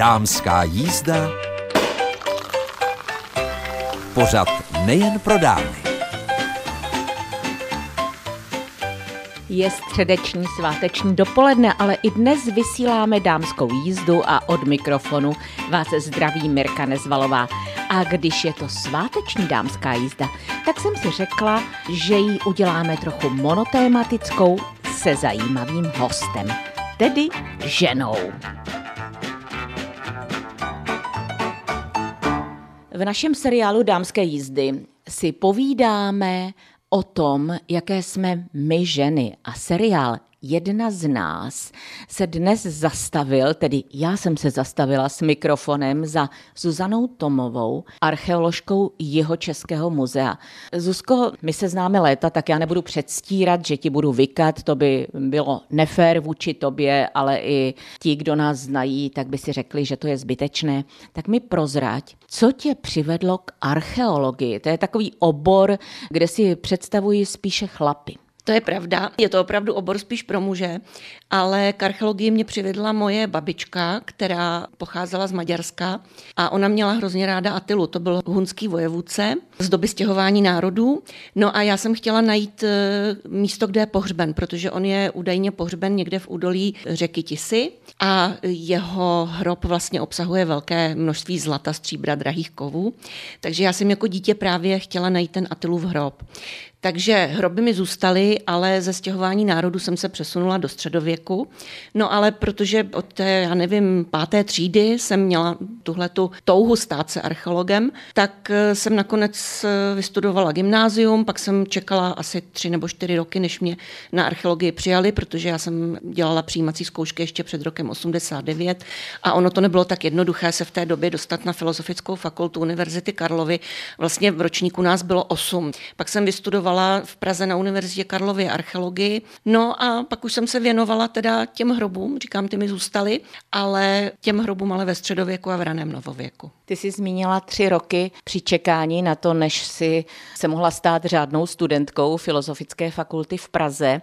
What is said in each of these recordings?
Dámská jízda. Pořad nejen pro dámy. Je středeční sváteční dopoledne, ale i dnes vysíláme dámskou jízdu a od mikrofonu vás zdraví Mirka Nezvalová. A když je to sváteční dámská jízda, tak jsem si řekla, že ji uděláme trochu monotématickou se zajímavým hostem, tedy ženou. V našem seriálu Dámské jízdy si povídáme o tom, jaké jsme my ženy. A seriál jedna z nás se dnes zastavil, tedy já jsem se zastavila s mikrofonem za Zuzanou Tomovou, archeoložkou jeho Českého muzea. Zuzko, my se známe léta, tak já nebudu předstírat, že ti budu vykat, to by bylo nefér vůči tobě, ale i ti, kdo nás znají, tak by si řekli, že to je zbytečné. Tak mi prozrať, co tě přivedlo k archeologii? To je takový obor, kde si představuji spíše chlapy. To je pravda, je to opravdu obor spíš pro muže, ale k archeologii mě přivedla moje babička, která pocházela z Maďarska a ona měla hrozně ráda Atilu, to byl hunský vojevůdce z doby stěhování národů. No a já jsem chtěla najít eh, místo, kde je pohřben, protože on je údajně pohřben někde v údolí řeky Tisy a jeho hrob vlastně obsahuje velké množství zlata, stříbra, drahých kovů. Takže já jsem jako dítě právě chtěla najít ten Atilův hrob. Takže hroby mi zůstaly, ale ze stěhování národu jsem se přesunula do středověku. No ale protože od té, já nevím, páté třídy jsem měla tuhle tu touhu stát se archeologem, tak eh, jsem nakonec eh, vystudovala gymnázium, pak jsem čekala asi tři nebo čtyři roky, než mě na archeologii přijali, protože já jsem dělala přijímací zkoušky ještě před rokem 89 a ono to nebylo tak jednoduché se v té době dostat na Filozofickou fakultu Univerzity Karlovy. Vlastně v ročníku nás bylo osm. Pak jsem vystudovala studovala v Praze na Univerzitě Karlově archeologii. No a pak už jsem se věnovala teda těm hrobům, říkám, ty mi zůstaly, ale těm hrobům ale ve středověku a v raném novověku. Ty jsi zmínila tři roky při čekání na to, než si se mohla stát řádnou studentkou Filozofické fakulty v Praze.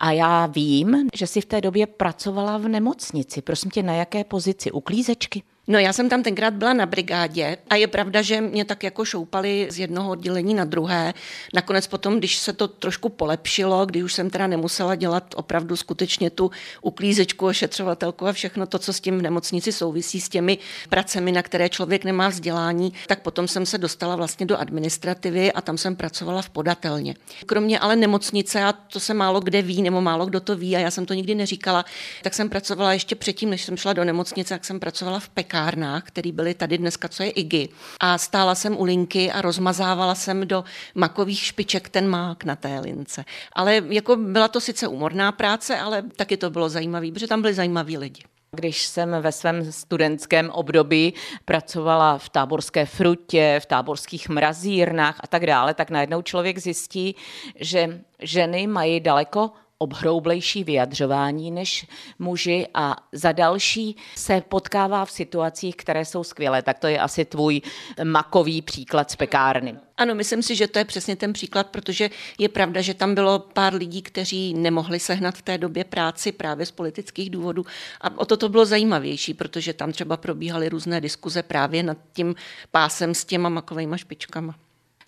A já vím, že jsi v té době pracovala v nemocnici. Prosím tě, na jaké pozici? Uklízečky? No já jsem tam tenkrát byla na brigádě a je pravda, že mě tak jako šoupali z jednoho oddělení na druhé. Nakonec potom, když se to trošku polepšilo, když už jsem teda nemusela dělat opravdu skutečně tu uklízečku, ošetřovatelku a všechno to, co s tím v nemocnici souvisí, s těmi pracemi, na které člověk nemá vzdělání, tak potom jsem se dostala vlastně do administrativy a tam jsem pracovala v podatelně. Kromě ale nemocnice, a to se málo kde ví, nebo málo kdo to ví, a já jsem to nikdy neříkala, tak jsem pracovala ještě předtím, než jsem šla do nemocnice, tak jsem pracovala v pekárně pekárnách, které byly tady dneska, co je IGI. A stála jsem u linky a rozmazávala jsem do makových špiček ten mák na té lince. Ale jako byla to sice umorná práce, ale taky to bylo zajímavé, protože tam byli zajímaví lidi. Když jsem ve svém studentském období pracovala v táborské frutě, v táborských mrazírnách a tak dále, tak najednou člověk zjistí, že ženy mají daleko obhroublejší vyjadřování než muži a za další se potkává v situacích, které jsou skvělé. Tak to je asi tvůj makový příklad z pekárny. Ano, myslím si, že to je přesně ten příklad, protože je pravda, že tam bylo pár lidí, kteří nemohli sehnat v té době práci právě z politických důvodů. A o to to bylo zajímavější, protože tam třeba probíhaly různé diskuze právě nad tím pásem s těma makovými špičkama.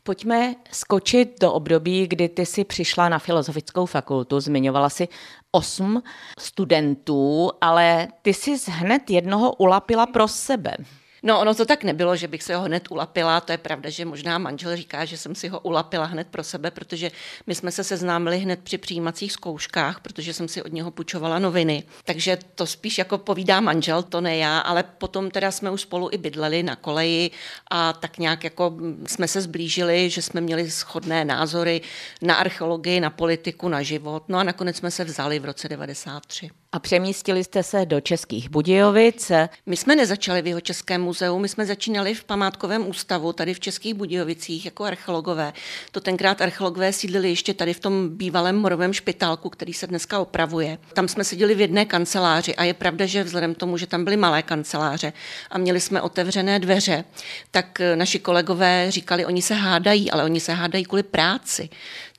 Pojďme skočit do období, kdy ty si přišla na filozofickou fakultu, zmiňovala si osm studentů, ale ty jsi hned jednoho ulapila pro sebe. No, ono to tak nebylo, že bych se ho hned ulapila. To je pravda, že možná manžel říká, že jsem si ho ulapila hned pro sebe, protože my jsme se seznámili hned při přijímacích zkouškách, protože jsem si od něho půjčovala noviny. Takže to spíš jako povídá manžel, to ne já, ale potom teda jsme už spolu i bydleli na koleji a tak nějak jako jsme se zblížili, že jsme měli shodné názory na archeologii, na politiku, na život. No a nakonec jsme se vzali v roce 93. A přemístili jste se do Českých Budějovic. My jsme nezačali v jeho Českém muzeu, my jsme začínali v památkovém ústavu tady v Českých Budějovicích jako archeologové. To tenkrát archeologové sídlili ještě tady v tom bývalém morovém špitálku, který se dneska opravuje. Tam jsme seděli v jedné kanceláři a je pravda, že vzhledem tomu, že tam byly malé kanceláře a měli jsme otevřené dveře, tak naši kolegové říkali, oni se hádají, ale oni se hádají kvůli práci.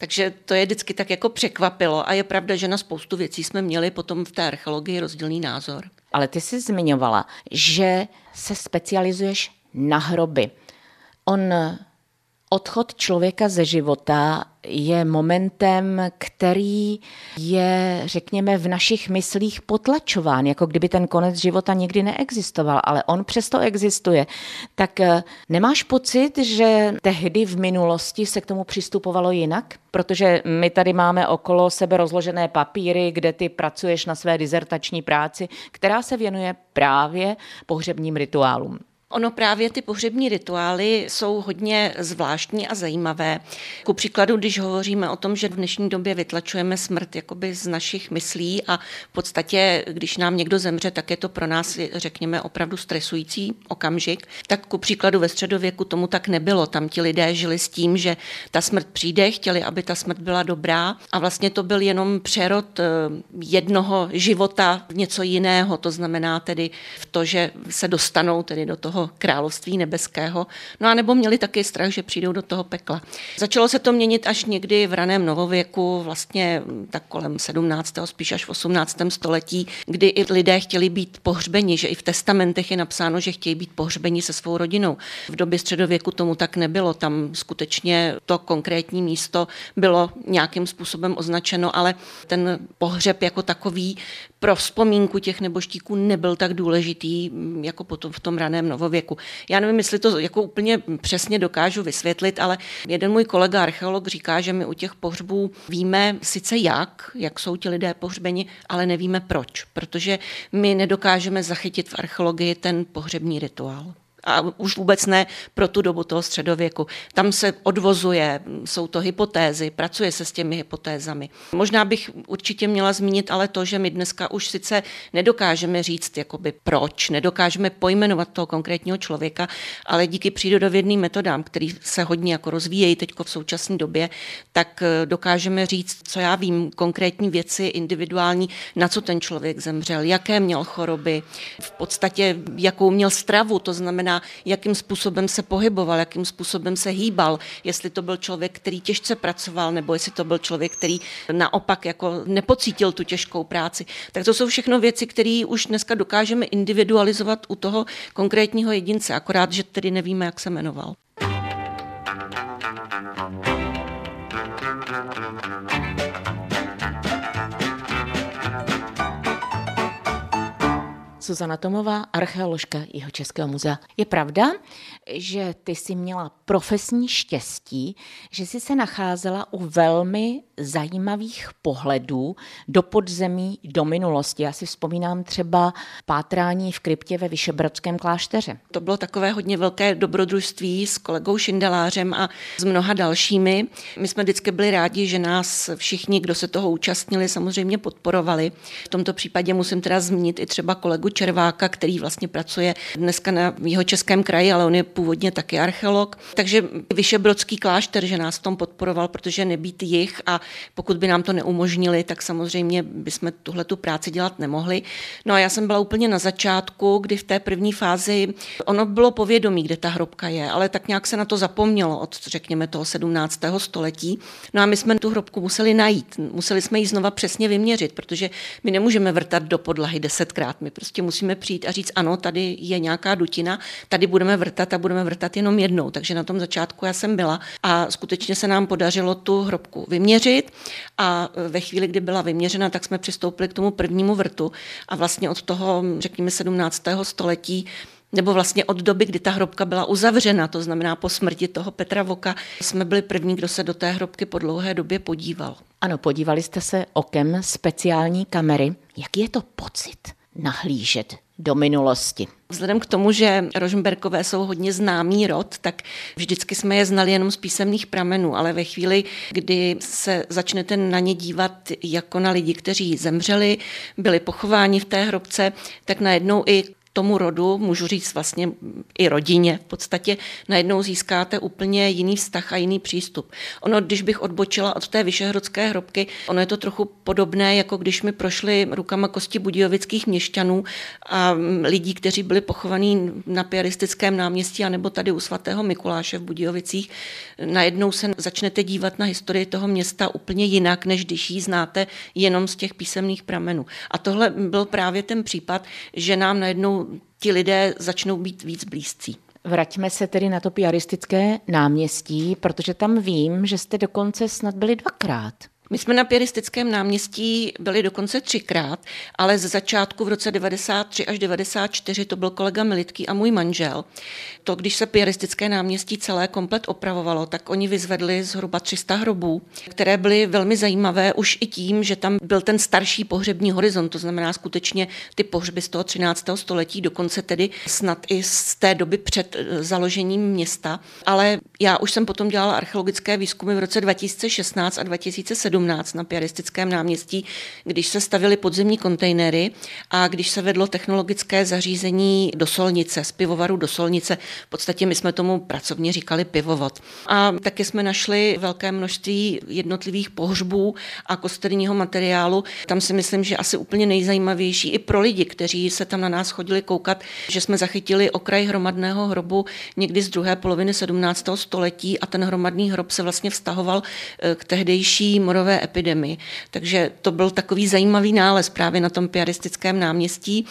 Takže to je vždycky tak jako překvapilo a je pravda, že na spoustu věcí jsme měli potom v té archeologii rozdílný názor. Ale ty jsi zmiňovala, že se specializuješ na hroby. On odchod člověka ze života je momentem, který je, řekněme, v našich myslích potlačován, jako kdyby ten konec života nikdy neexistoval, ale on přesto existuje. Tak eh, nemáš pocit, že tehdy v minulosti se k tomu přistupovalo jinak? Protože my tady máme okolo sebe rozložené papíry, kde ty pracuješ na své dizertační práci, která se věnuje právě pohřebním rituálům. Ono právě ty pohřební rituály jsou hodně zvláštní a zajímavé. Ku příkladu, když hovoříme o tom, že v dnešní době vytlačujeme smrt jakoby z našich myslí a v podstatě, když nám někdo zemře, tak je to pro nás, řekněme, opravdu stresující okamžik. Tak ku příkladu ve středověku tomu tak nebylo. Tam ti lidé žili s tím, že ta smrt přijde, chtěli, aby ta smrt byla dobrá a vlastně to byl jenom přerod eh, jednoho života v něco jiného. To znamená tedy v to, že se dostanou tedy do toho toho království nebeského. No a nebo měli taky strach, že přijdou do toho pekla. Začalo se to měnit až někdy v raném novověku, vlastně tak kolem 17. spíš až v 18. století, kdy i lidé chtěli být pohřbeni, že i v testamentech je napsáno, že chtějí být pohřbeni se svou rodinou. V době středověku tomu tak nebylo, tam skutečně to konkrétní místo bylo nějakým způsobem označeno, ale ten pohřeb jako takový pro vzpomínku těch neboštíků nebyl tak důležitý jako potom v tom raném novověku věku. Já nevím, jestli to jako úplně přesně dokážu vysvětlit, ale jeden můj kolega archeolog říká, že my u těch pohřbů víme sice jak, jak jsou ti lidé pohřbeni, ale nevíme proč, protože my nedokážeme zachytit v archeologii ten pohřební rituál a už vůbec ne pro tu dobu toho středověku. Tam se odvozuje, jsou to hypotézy, pracuje se s těmi hypotézami. Možná bych určitě měla zmínit ale to, že my dneska už sice nedokážeme říct, jakoby proč, nedokážeme pojmenovat toho konkrétního člověka, ale díky přírodovědným metodám, který se hodně jako rozvíjejí teď v současné době, tak eh, dokážeme říct, co já vím, konkrétní věci individuální, na co ten člověk zemřel, jaké měl choroby, v podstatě jakou měl stravu, to znamená, znamená, jakým způsobem se pohyboval, jakým způsobem se hýbal, jestli to byl člověk, který těžce pracoval, nebo jestli to byl člověk, který naopak jako nepocítil tu těžkou práci. Tak to jsou všechno věci, které už dneska dokážeme individualizovat u toho konkrétního jedince, akorát, že tedy nevíme, jak se jmenoval. Zuzana Tomová, archeoložka jeho Českého muzea. Je pravda, že ty jsi měla profesní štěstí, že jsi se nacházela u velmi zajímavých pohledů do podzemí, do minulosti. Já si vzpomínám třeba pátrání v kryptě ve Vyšebrodském klášteře. To bylo takové hodně velké dobrodružství s kolegou Šindelářem a s mnoha dalšími. My jsme vždycky byli rádi, že nás všichni, kdo se toho účastnili, samozřejmě podporovali. V tomto případě musím teda zmínit i třeba kolegu Červáka, který vlastně pracuje dneska na jeho českém kraji, ale on je původně taky archeolog. Takže Vyšebrodský klášter, že nás v tom podporoval, protože nebýt jich a pokud by nám to neumožnili, tak samozřejmě bychom tuhle tu práci dělat nemohli. No a já jsem byla úplně na začátku, kdy v té první fázi ono bylo povědomí, kde ta hrobka je, ale tak nějak se na to zapomnělo od, řekněme, toho 17. století. No a my jsme tu hrobku museli najít. Museli jsme ji znova přesně vyměřit, protože my nemůžeme vrtat do podlahy desetkrát. My prostě musíme přijít a říct, ano, tady je nějaká dutina, tady budeme vrtat a budeme vrtat jenom jednou. Takže na tom začátku já jsem byla a skutečně se nám podařilo tu hrobku vyměřit a ve chvíli, kdy byla vyměřena, tak jsme přistoupili k tomu prvnímu vrtu a vlastně od toho, řekněme, 17. století nebo vlastně od doby, kdy ta hrobka byla uzavřena, to znamená po smrti toho Petra Voka, jsme byli první, kdo se do té hrobky po dlouhé době podíval. Ano, podívali jste se okem speciální kamery. Jaký je to pocit nahlížet do minulosti? Vzhledem k tomu, že Rožmberkové jsou hodně známý rod, tak vždycky jsme je znali jenom z písemných pramenů, ale ve chvíli, kdy se začnete na ně dívat jako na lidi, kteří zemřeli, byli pochováni v té hrobce, tak najednou i tomu rodu, můžu říct vlastně i rodině, v podstatě najednou získáte úplně jiný vztah a jiný přístup. Ono, když bych odbočila od té vyšehrodské hrobky, ono je to trochu podobné, jako když mi prošly rukama kosti budějovických měšťanů a lidí, kteří byli pochovaní na piaristickém náměstí anebo tady u svatého Mikuláše v Budějovicích. Najednou se začnete dívat na historii toho města úplně jinak, než když ji znáte jenom z těch písemných pramenů. A tohle byl právě ten případ, že nám najednou ti lidé začnou být víc blízcí. Vraťme se tedy na to piaristické náměstí, protože tam vím, že jste dokonce snad byli dvakrát. My jsme na Piaristickém náměstí byli dokonce třikrát, ale z začátku v roce 93 až 94 to byl kolega Militký a můj manžel. To, když se Piaristické náměstí celé komplet opravovalo, tak oni vyzvedli zhruba 300 hrobů, které byly velmi zajímavé už i tím, že tam byl ten starší pohřební horizont, to znamená skutečně ty pohřby z toho 13. století, dokonce tedy snad i z té doby před eh, založením města. Ale já už jsem potom dělala archeologické výzkumy v roce 2016 a 2017 17 na Piaristickém náměstí, když se stavily podzemní kontejnery a když se vedlo technologické zařízení do solnice, z pivovaru do solnice. V podstatě my jsme tomu pracovně říkali pivovod. A taky jsme našli velké množství jednotlivých pohřbů a kosterního materiálu. Tam si myslím, že asi úplně nejzajímavější i pro lidi, kteří se tam na nás chodili koukat, že jsme zachytili okraj hromadného hrobu někdy z druhé poloviny 17. století a ten hromadný hrob se vlastně vztahoval eh, k tehdejší morové morové epidemii. Takže to byl takový zajímavý nález právě na tom piaristickém náměstí.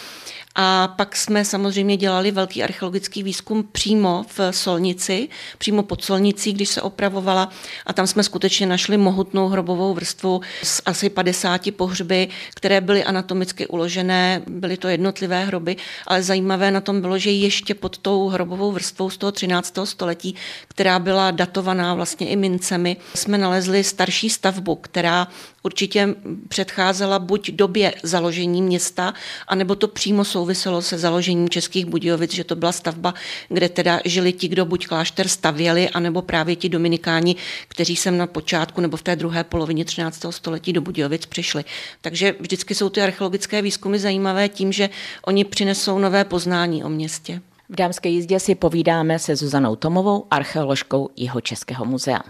A pak jsme samozřejmě dělali velký archeologický výzkum přímo v Solnici, přímo pod Solnicí, když se opravovala. A tam jsme skutečně našli mohutnou hrobovou vrstvu s asi 50 pohřby, které byly anatomicky uložené. Byly to jednotlivé hroby, ale zajímavé na tom bylo, že ještě pod tou hrobovou vrstvou z toho 13. století, která byla datovaná vlastně i mincemi, jsme nalezli starší stavbu, která určitě předcházela buď době založení města, anebo to přímo souviselo se založením Českých Budějovic, že to byla stavba, kde teda žili ti, kdo buď klášter stavěli, anebo právě ti dominikáni, kteří sem na počátku nebo v té druhé polovině 13. století do Budějovic přišli. Takže vždycky jsou ty archeologické výzkumy zajímavé tím, že oni přinesou nové poznání o městě. V dámské jízdě si povídáme se Zuzanou Tomovou, archeoložkou jeho Českého muzea.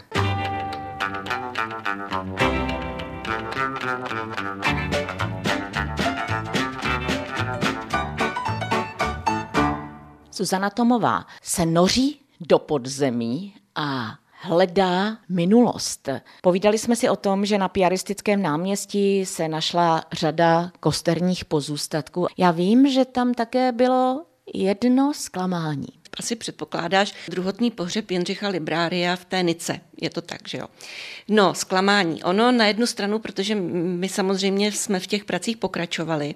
Zuzana Tomová se noří do podzemí a hledá minulost. Povídali jsme si o tom, že na piaristickém náměstí se našla řada kosterních pozůstatků. Já vím, že tam také bylo jedno zklamání. Asi předpokládáš druhotný pohřeb Jindřicha Librária v té Nice je to tak, že jo. No, zklamání. Ono na jednu stranu, protože my samozřejmě jsme v těch pracích pokračovali,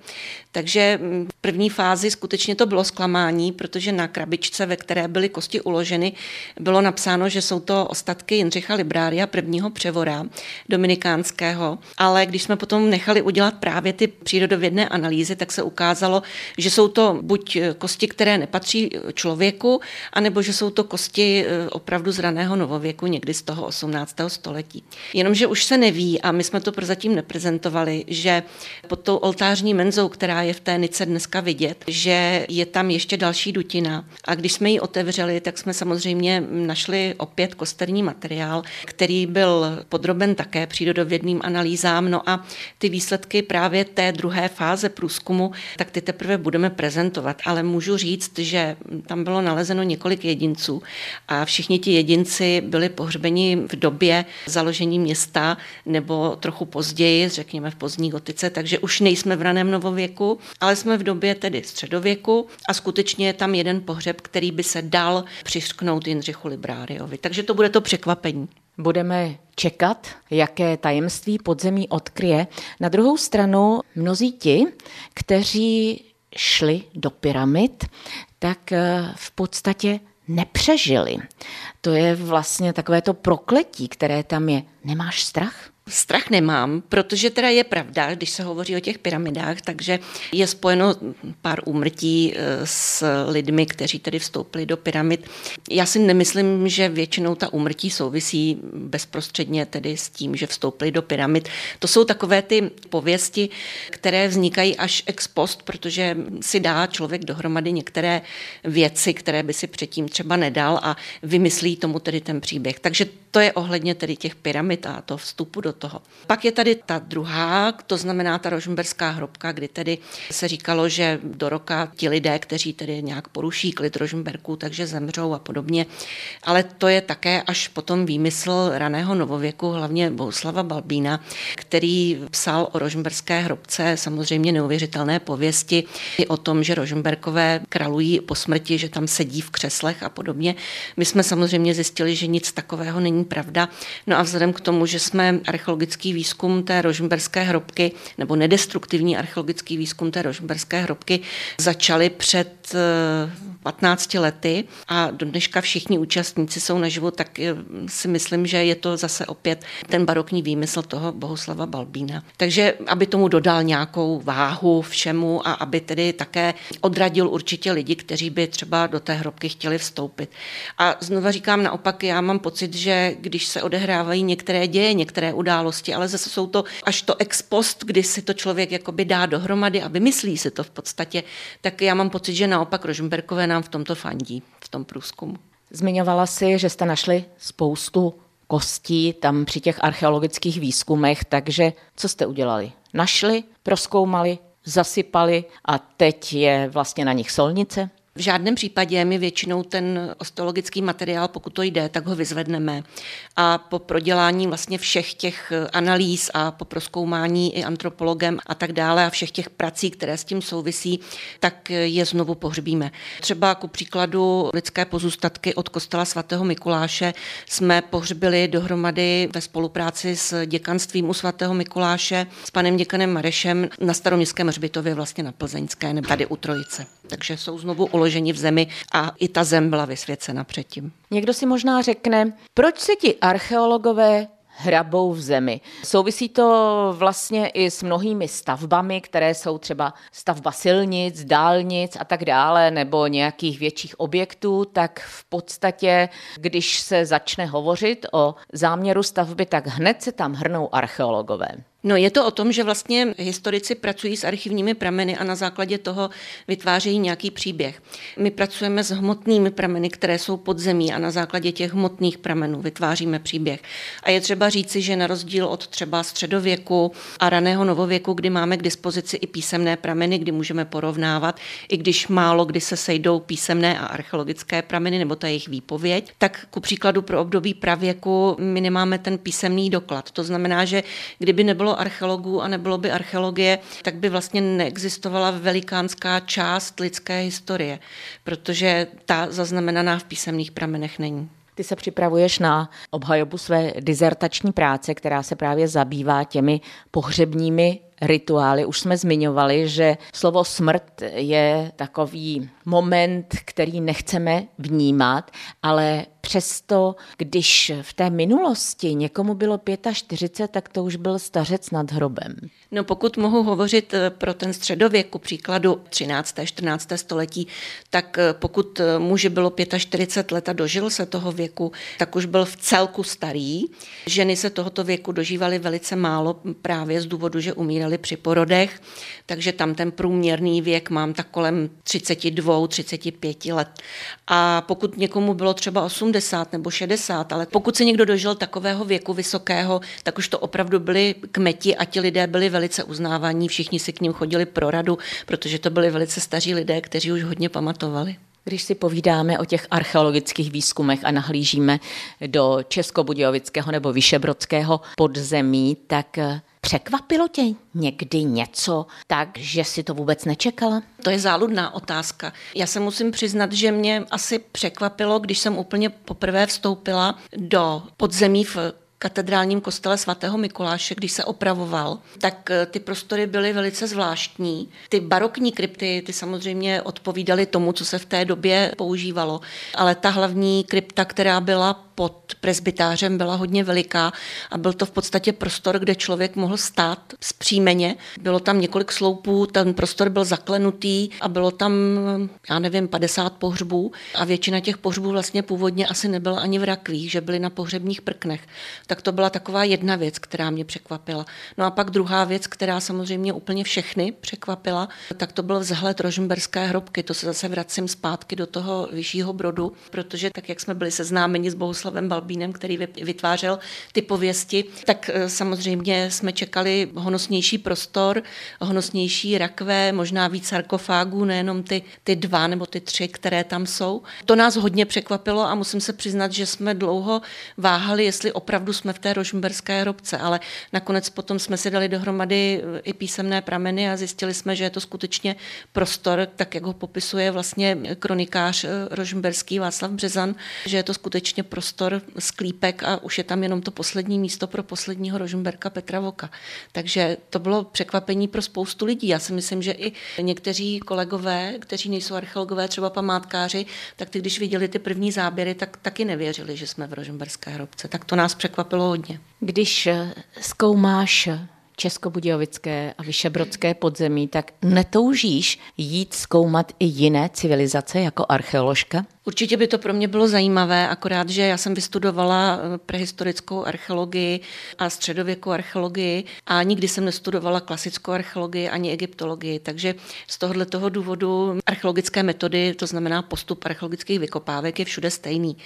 takže v první fázi skutečně to bylo zklamání, protože na krabičce, ve které byly kosti uloženy, bylo napsáno, že jsou to ostatky Jindřicha Librária, prvního převora dominikánského, ale když jsme potom nechali udělat právě ty přírodovědné analýzy, tak se ukázalo, že jsou to buď kosti, které nepatří člověku, anebo že jsou to kosti eh, opravdu z raného novověku, někdy z toho toho 18. století. Jenomže už se neví, a my jsme to prozatím neprezentovali, že pod tou oltářní menzou, která je v té Nice dneska vidět, že je tam ještě další dutina. A když jsme ji otevřeli, tak jsme samozřejmě našli opět kosterní materiál, který byl podroben také přírodovědným analýzám. No a ty výsledky právě té druhé fáze průzkumu, tak ty teprve budeme prezentovat. Ale můžu říct, že tam bylo nalezeno několik jedinců a všichni ti jedinci byli pohřbeni v době založení města nebo trochu později, řekněme v pozdní gotice, takže už nejsme v raném novověku, ale jsme v době tedy středověku a skutečně je tam jeden pohřeb, který by se dal přišknout Jindřichu Libráriovi. Takže to bude to překvapení. Budeme čekat, jaké tajemství podzemí odkryje. Na druhou stranu mnozí ti, kteří šli do pyramid, tak eh, v podstatě nepřežili. To je vlastně takové to prokletí, které tam je. Nemáš strach? Strach nemám, protože teda je pravda, když se hovoří o těch pyramidách, takže je spojeno pár úmrtí eh, s lidmi, kteří tedy vstoupili do pyramid. Já si nemyslím, že většinou ta úmrtí souvisí bezprostředně tedy s tím, že vstoupili do pyramid. To jsou takové ty pověsti, které vznikají až ex post, protože si dá člověk dohromady některé věci, které by si předtím třeba nedal a vymyslí tomu tedy ten příběh. Takže to je ohledně tedy těch pyramid a to vstupu do toho. Pak je tady ta druhá, to znamená ta rožmberská hrobka, kdy tedy se říkalo, že do roka ti lidé, kteří tedy nějak poruší klid Rožmberků, takže zemřou a podobně. Ale to je také až potom výmysl raného novověku, hlavně Bouslava Balbína, který psal o rožmberské hrobce samozřejmě neuvěřitelné pověsti i o tom, že Rožmberkové kralují po smrti, že tam sedí v křeslech a podobně. My jsme samozřejmě zjistili, že nic takového není pravda. No a vzhledem k tomu, že jsme archeologický výzkum té rožmberské hrobky nebo nedestruktivní archeologický výzkum té rožmberské hrobky začali před 15 eh, lety a do dneška všichni účastníci jsou naživu, tak eh, si myslím, že je to zase opět ten barokní výmysl toho Bohuslava Balbína. Takže aby tomu dodal nějakou váhu všemu a aby tedy také odradil určitě lidi, kteří by třeba do té hrobky chtěli vstoupit. A znova říkám naopak, já mám pocit, že když se odehrávají některé děje, některé události, ale zase jsou to až to ex post, kdy si to člověk jakoby dá dohromady a vymyslí si to v podstatě, tak já mám pocit, že naopak Rožmberkové nám v tomto fandí, v tom průzkumu. Zmiňovala si, že jste našli spoustu kostí tam při těch archeologických výzkumech, takže co jste udělali? Našli, proskoumali, zasypali a teď je vlastně na nich solnice? V žádném případě my většinou ten osteologický materiál, pokud to jde, tak ho vyzvedneme. A po prodělání vlastně všech těch analýz a po proskoumání i antropologem a tak dále a všech těch prací, které s tím souvisí, tak je znovu pohřbíme. Třeba ku příkladu lidské pozůstatky od kostela svatého Mikuláše jsme pohřbili dohromady ve spolupráci s děkanstvím u svatého Mikuláše, s panem děkanem Marešem na staroměstském hřbitově vlastně na Plzeňské, nebo tady u Trojice. Takže jsou znovu uloženi v zemi a i ta zem byla vysvěcena předtím. Někdo si možná řekne, proč se ti archeologové hrabou v zemi. Souvisí to vlastně i s mnohými stavbami, které jsou třeba stavba silnic, dálnic a tak dále, nebo nějakých větších objektů, tak v podstatě, když se začne hovořit o záměru stavby, tak hned se tam hrnou archeologové. No je to o tom, že vlastně historici pracují s archivními prameny a na základě toho vytvářejí nějaký příběh. My pracujeme s hmotnými prameny, které jsou pod zemí a na základě těch hmotných pramenů vytváříme příběh. A je třeba říci, že na rozdíl od třeba středověku a raného novověku, kdy máme k dispozici i písemné prameny, kdy můžeme porovnávat, i když málo kdy se sejdou písemné a archeologické prameny nebo ta jejich výpověď, tak ku příkladu pro období pravěku my nemáme ten písemný doklad. To znamená, že kdyby nebylo archeologů a nebylo by archeologie, tak by vlastně neexistovala velikánská část lidské historie, protože ta zaznamenaná v písemných pramenech není. Ty se připravuješ na obhajobu své dizertační práce, která se právě zabývá těmi pohřebními rituály. Už jsme zmiňovali, že slovo smrt je takový moment, který nechceme vnímat, ale přesto, když v té minulosti někomu bylo 45, tak to už byl stařec nad hrobem. No pokud mohu hovořit eh, pro ten středověk, ku příkladu 13. 14. století, tak eh, pokud eh, muži bylo 45 let a dožil se toho věku, tak už byl v celku starý. Ženy se tohoto věku dožívaly velice málo právě z důvodu, že umírali při porodech, takže tam ten průměrný věk mám tak kolem 32, 35 let. A pokud někomu bylo třeba 80 nebo 60, ale pokud se někdo dožil takového věku vysokého, tak už to opravdu byly kmeti a ti lidé byli velice uznávaní, všichni si k ním chodili pro radu, protože to byli velice staří lidé, kteří už hodně pamatovali. Když si povídáme o těch archeologických výzkumech a nahlížíme do Českobudějovického nebo Vyšebrodského podzemí, tak Překvapilo tě někdy něco tak, že si to vůbec nečekala? To je záludná otázka. Já se musím přiznat, že mě asi překvapilo, když jsem úplně poprvé vstoupila do podzemí v katedrálním kostele svatého Mikuláše, když se opravoval, tak eh, ty prostory byly velice zvláštní. Ty barokní krypty, ty samozřejmě odpovídaly tomu, co se v té době používalo, ale ta hlavní krypta, která byla pod presbytářem byla hodně veliká a byl to v podstatě prostor, kde člověk mohl stát zpříjmeně. Bylo tam několik sloupů, ten prostor byl zaklenutý a bylo tam, já nevím, 50 pohřbů a většina těch pohřbů vlastně původně asi nebyla ani v rakvích, že byly na pohřebních prknech. Tak to byla taková jedna věc, která mě překvapila. No a pak druhá věc, která samozřejmě úplně všechny překvapila, tak to byl vzhled rožmberské hrobky. To se zase vracím zpátky do toho vyššího brodu, protože tak, jak jsme byli seznámeni s Bohuslavem Balbínem, který vytvářel ty pověsti, tak eh, samozřejmě jsme čekali honosnější prostor, honosnější rakve, možná víc sarkofágů, nejenom ty, ty dva nebo ty tři, které tam jsou. To nás hodně překvapilo a musím se přiznat, že jsme dlouho váhali, jestli opravdu jsme v té rožmberské hrobce, ale nakonec potom jsme si dali dohromady eh, i písemné prameny a zjistili jsme, že je to skutečně prostor, tak jak ho popisuje vlastně kronikář eh, rožmberský Václav Březan, že je to skutečně prostor sklípek a už je tam jenom to poslední místo pro posledního Rožmberka Petra Voka. Takže to bylo překvapení pro spoustu lidí. Já si myslím, že i někteří kolegové, kteří nejsou archeologové, třeba památkáři, tak ty, když viděli ty první záběry, tak taky nevěřili, že jsme v Rožmberské hrobce. Tak to nás překvapilo hodně. Když zkoumáš Českobudějovické a Vyšebrodské podzemí, tak netoužíš jít zkoumat i jiné civilizace jako archeoložka? Určitě by to pro mě bylo zajímavé, akorát, že já jsem vystudovala eh, prehistorickou archeologii a středověkou archeologii a nikdy jsem nestudovala klasickou archeologii ani egyptologii, takže z tohohle toho důvodu archeologické metody, to znamená postup archeologických vykopávek, je všude stejný.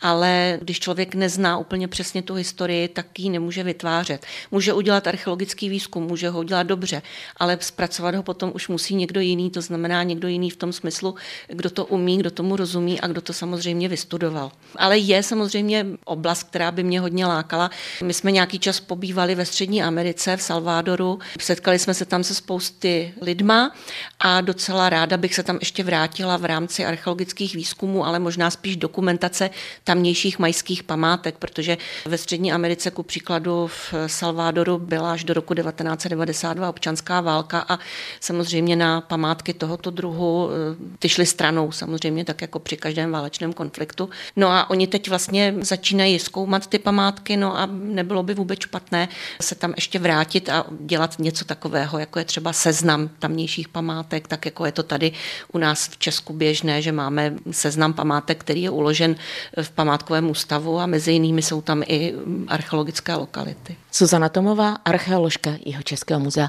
Ale když člověk nezná úplně přesně tu historii, tak ji nemůže vytvářet. Může udělat archeologický výzkum, může ho udělat dobře, ale zpracovat ho potom už musí někdo jiný, to znamená někdo jiný v tom smyslu, kdo to umí, kdo tomu rozumí a kdo to samozřejmě vystudoval. Ale je samozřejmě oblast, která by mě hodně lákala. My jsme nějaký čas pobývali ve Střední Americe, v Salvadoru. Setkali jsme se tam se spousty lidma a docela ráda bych se tam ještě vrátila v rámci archeologických výzkumů, ale možná spíš dokumentace tamnějších majských památek, protože ve Střední Americe, ku příkladu v Salvadoru, byla až do roku 1992 občanská válka a samozřejmě na památky tohoto druhu eh, ty šly stranou, samozřejmě tak jako při každém každém válečném konfliktu. No a oni teď vlastně začínají zkoumat ty památky, no a nebylo by vůbec špatné se tam ještě vrátit a dělat něco takového, jako je třeba seznam tamnějších památek, tak jako je to tady u nás v Česku běžné, že máme seznam památek, který je uložen v památkovém ústavu a mezi jinými jsou tam i archeologické lokality. Suzana Tomová, archeoložka jeho Českého muzea.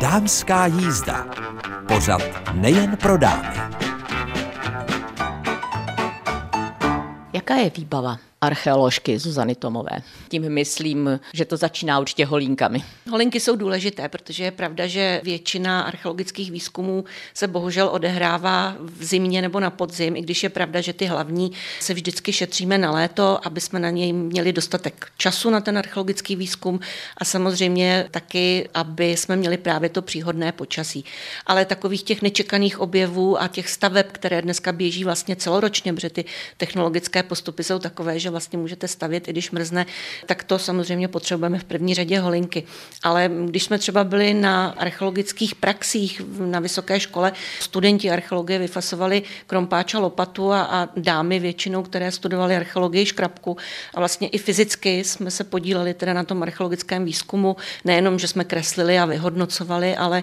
Dámská jízda. Pořad nejen pro dámy. Jaká je výbava archeoložky Zuzany Tomové. Tím myslím, že to začíná určitě holínkami. Holinky jsou důležité, protože je pravda, že většina archeologických výzkumů se bohužel odehrává v zimě nebo na podzim, i když je pravda, že ty hlavní se vždycky šetříme na léto, aby jsme na něj měli dostatek času na ten archeologický výzkum a samozřejmě taky, aby jsme měli právě to příhodné počasí. Ale takových těch nečekaných objevů a těch staveb, které dneska běží vlastně celoročně, protože ty technologické postupy jsou takové, že že vlastně můžete stavět, i když mrzne, tak to samozřejmě potřebujeme v první řadě holinky. Ale když jsme třeba byli na archeologických praxích na vysoké škole, studenti archeologie vyfasovali krompáča lopatu a, a dámy většinou, které studovali archeologii škrabku a vlastně i fyzicky jsme se podíleli teda na tom archeologickém výzkumu, nejenom, že jsme kreslili a vyhodnocovali, ale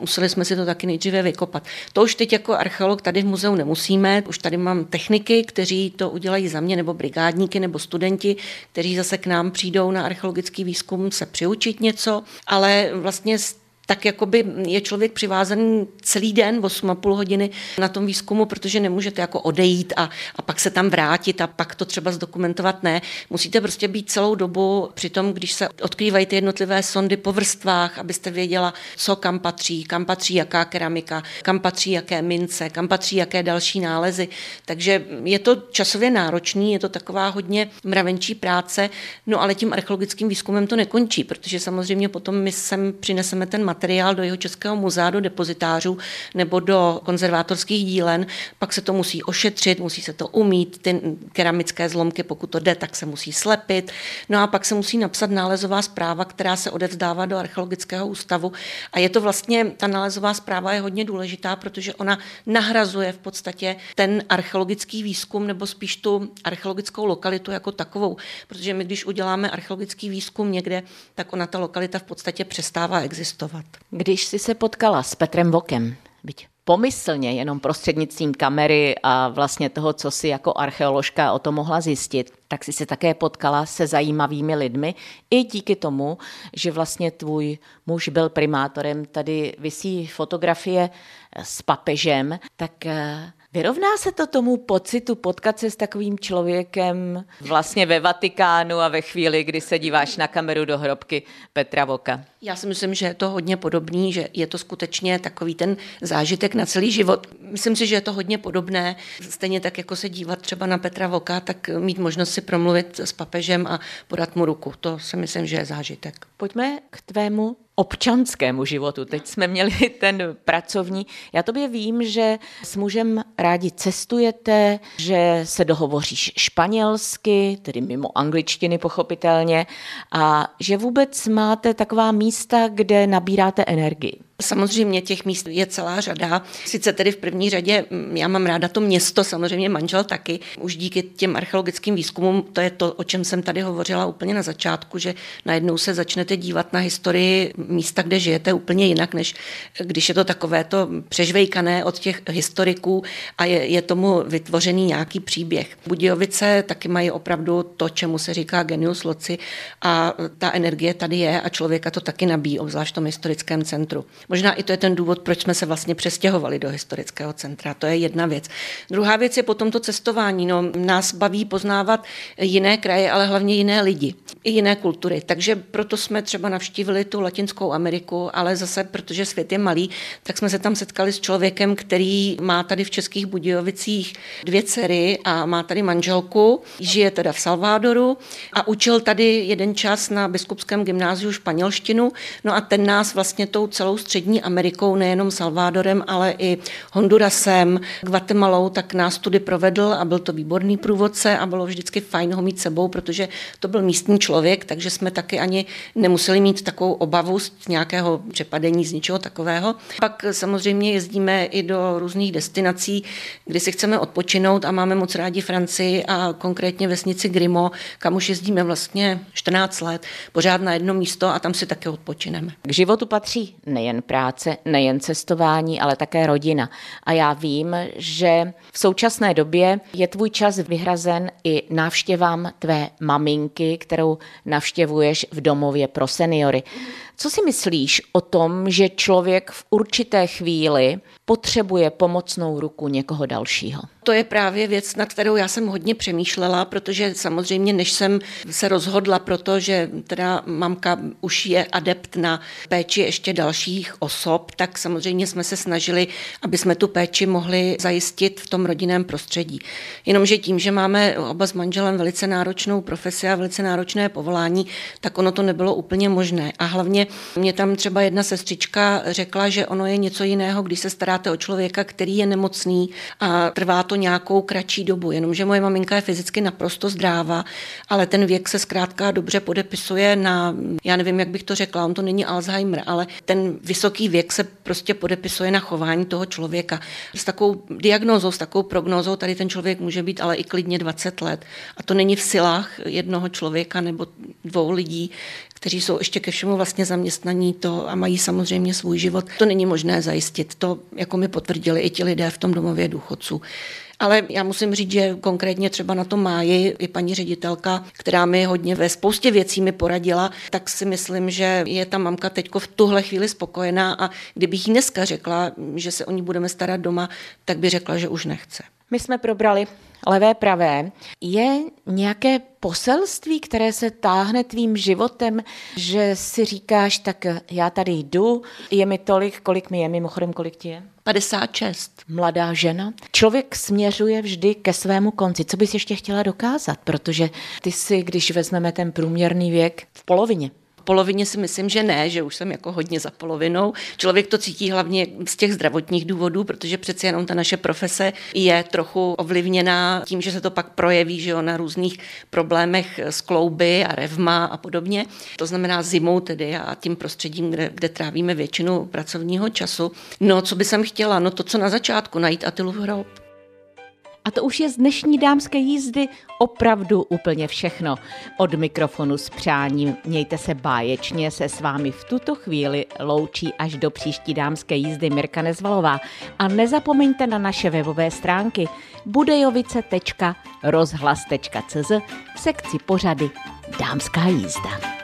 museli jsme si to taky nejdříve vykopat. To už teď jako archeolog tady v muzeu nemusíme, už tady mám techniky, kteří to udělají za mě nebo brigádní státníky nebo studenti, kteří zase k nám přijdou na archeologický výzkum se přiučit něco, ale vlastně tak jakoby je člověk přivázaný celý den, 8,5 hodiny na tom výzkumu, protože nemůžete jako odejít a, a pak se tam vrátit a pak to třeba zdokumentovat. Ne, musíte prostě být celou dobu při tom, když se odkrývají ty jednotlivé sondy po vrstvách, abyste věděla, co kam patří, kam patří jaká keramika, kam patří jaké mince, kam patří jaké další nálezy. Takže je to časově náročný, je to taková hodně mravenčí práce, no ale tím archeologickým výzkumem to nekončí, protože samozřejmě potom my sem přineseme ten materiál materiál do jeho českého muzea, do depozitářů nebo do konzervátorských dílen, pak se to musí ošetřit, musí se to umít, ty keramické zlomky, pokud to jde, tak se musí slepit. No a pak se musí napsat nálezová zpráva, která se odevzdává do archeologického ústavu. A je to vlastně, ta nálezová zpráva je hodně důležitá, protože ona nahrazuje v podstatě ten archeologický výzkum nebo spíš tu archeologickou lokalitu jako takovou. Protože my, když uděláme archeologický výzkum někde, tak ona ta lokalita v podstatě přestává existovat. Když jsi se potkala s Petrem Vokem, byť pomyslně, jenom prostřednictvím kamery a vlastně toho, co si jako archeoložka o to mohla zjistit, tak si se také potkala se zajímavými lidmi i díky tomu, že vlastně tvůj muž byl primátorem, tady visí fotografie s papežem, tak eh, Vyrovná se to tomu pocitu potkat se s takovým člověkem vlastně ve Vatikánu a ve chvíli, kdy se díváš na kameru do hrobky Petra Voka? Já si myslím, že je to hodně podobný, že je to skutečně takový ten zážitek na celý život. Myslím si, že je to hodně podobné. Stejně tak, jako se dívat třeba na Petra Voka, tak mít možnost si promluvit s papežem a podat mu ruku. To si myslím, že je zážitek. Pojďme k tvému občanskému životu. Teď jsme měli ten pracovní. Já tobě vím, že s mužem rádi cestujete, že se dohovoříš španělsky, tedy mimo angličtiny pochopitelně, a že vůbec máte taková místa, kde nabíráte energii. Samozřejmě těch míst je celá řada. Sice tedy v první řadě mm, já mám ráda to město, samozřejmě manžel taky. Už díky těm archeologickým výzkumům, to je to, o čem jsem tady hovořila úplně na začátku, že najednou se začnete dívat na historii místa, kde žijete úplně jinak, než když je to takové to přežvejkané od těch historiků a je, je tomu vytvořený nějaký příběh. Budějovice taky mají opravdu to, čemu se říká genius loci a ta energie tady je a člověka to taky nabíjí, obzvlášť v tom historickém centru. Možná i to je ten důvod, proč jsme se vlastně přestěhovali do historického centra. To je jedna věc. Druhá věc je potom to cestování. No, nás baví poznávat jiné kraje, ale hlavně jiné lidi, i jiné kultury. Takže proto jsme třeba navštívili tu Latinskou Ameriku, ale zase, protože svět je malý, tak jsme se tam setkali s člověkem, který má tady v Českých Budějovicích dvě dcery a má tady manželku, žije teda v Salvadoru a učil tady jeden čas na biskupském gymnáziu španělštinu. No a ten nás vlastně tou celou střední Střední Amerikou, nejenom Salvadorem, ale i Hondurasem, Guatemalou, tak nás tudy provedl a byl to výborný průvodce a bylo vždycky fajn ho mít sebou, protože to byl místní člověk, takže jsme taky ani nemuseli mít takovou obavu z nějakého přepadení, z něčeho takového. Pak samozřejmě jezdíme i do různých destinací, kdy si chceme odpočinout a máme moc rádi Francii a konkrétně vesnici Grimo, kam už jezdíme vlastně 14 let, pořád na jedno místo a tam si také odpočineme. K životu patří nejen práce, nejen cestování, ale také rodina. A já vím, že v současné době je tvůj čas vyhrazen i návštěvám tvé maminky, kterou navštěvuješ v domově pro seniory. Co si myslíš o tom, že člověk v určité chvíli potřebuje pomocnou ruku někoho dalšího? To je právě věc, nad kterou já jsem hodně přemýšlela, protože samozřejmě, než jsem se rozhodla pro to, že teda mamka už je adept na péči ještě dalších osob, tak samozřejmě jsme se snažili, aby jsme tu péči mohli zajistit v tom rodinném prostředí. Jenomže tím, že máme oba s manželem velice náročnou profesi a velice náročné povolání, tak ono to nebylo úplně možné. A hlavně mě tam třeba jedna sestřička řekla, že ono je něco jiného, když se staráte o člověka, který je nemocný a trvá to nějakou kratší dobu. Jenomže moje maminka je fyzicky naprosto zdrává, ale ten věk se zkrátka dobře podepisuje na, já nevím, jak bych to řekla, on to není Alzheimer, ale ten vysoký věk se prostě podepisuje na chování toho člověka. S takovou diagnózou, s takovou prognózou tady ten člověk může být ale i klidně 20 let. A to není v silách jednoho člověka nebo dvou lidí, kteří jsou ještě ke všemu vlastně zaměstnaní to a mají samozřejmě svůj život. To není možné zajistit. To jako mi potvrdili i ti lidé v tom domově důchodců. Ale já musím říct, že konkrétně třeba na tom máji i paní ředitelka, která mi hodně ve spoustě věcí mi poradila, tak si myslím, že je ta mamka teď v tuhle chvíli spokojená a kdybych jí dneska řekla, že se o ní budeme starat doma, tak by řekla, že už nechce. My jsme probrali levé, pravé. Je nějaké poselství, které se táhne tvým životem, že si říkáš, tak já tady jdu, je mi tolik, kolik mi je, mimochodem, kolik ti je? 56. Mladá žena. Člověk směřuje vždy ke svému konci. Co bys ještě chtěla dokázat? Protože ty si, když vezmeme ten průměrný věk, v polovině polovině si myslím, že ne, že už jsem jako hodně za polovinou. Člověk to cítí hlavně z těch zdravotních důvodů, protože přeci jenom ta naše profese je trochu ovlivněná tím, že se to pak projeví že jo, na různých problémech s klouby a revma a podobně. To znamená zimou tedy a tím prostředím, kde, kde trávíme většinu pracovního času. No, co by jsem chtěla? No to, co na začátku, najít Atilu hrob. A to už je z dnešní dámské jízdy opravdu úplně všechno. Od mikrofonu s přáním mějte se báječně, se s vámi v tuto chvíli loučí až do příští dámské jízdy Mirka Nezvalová. A nezapomeňte na naše webové stránky budejovice.rozhlas.cz v sekci pořady Dámská jízda.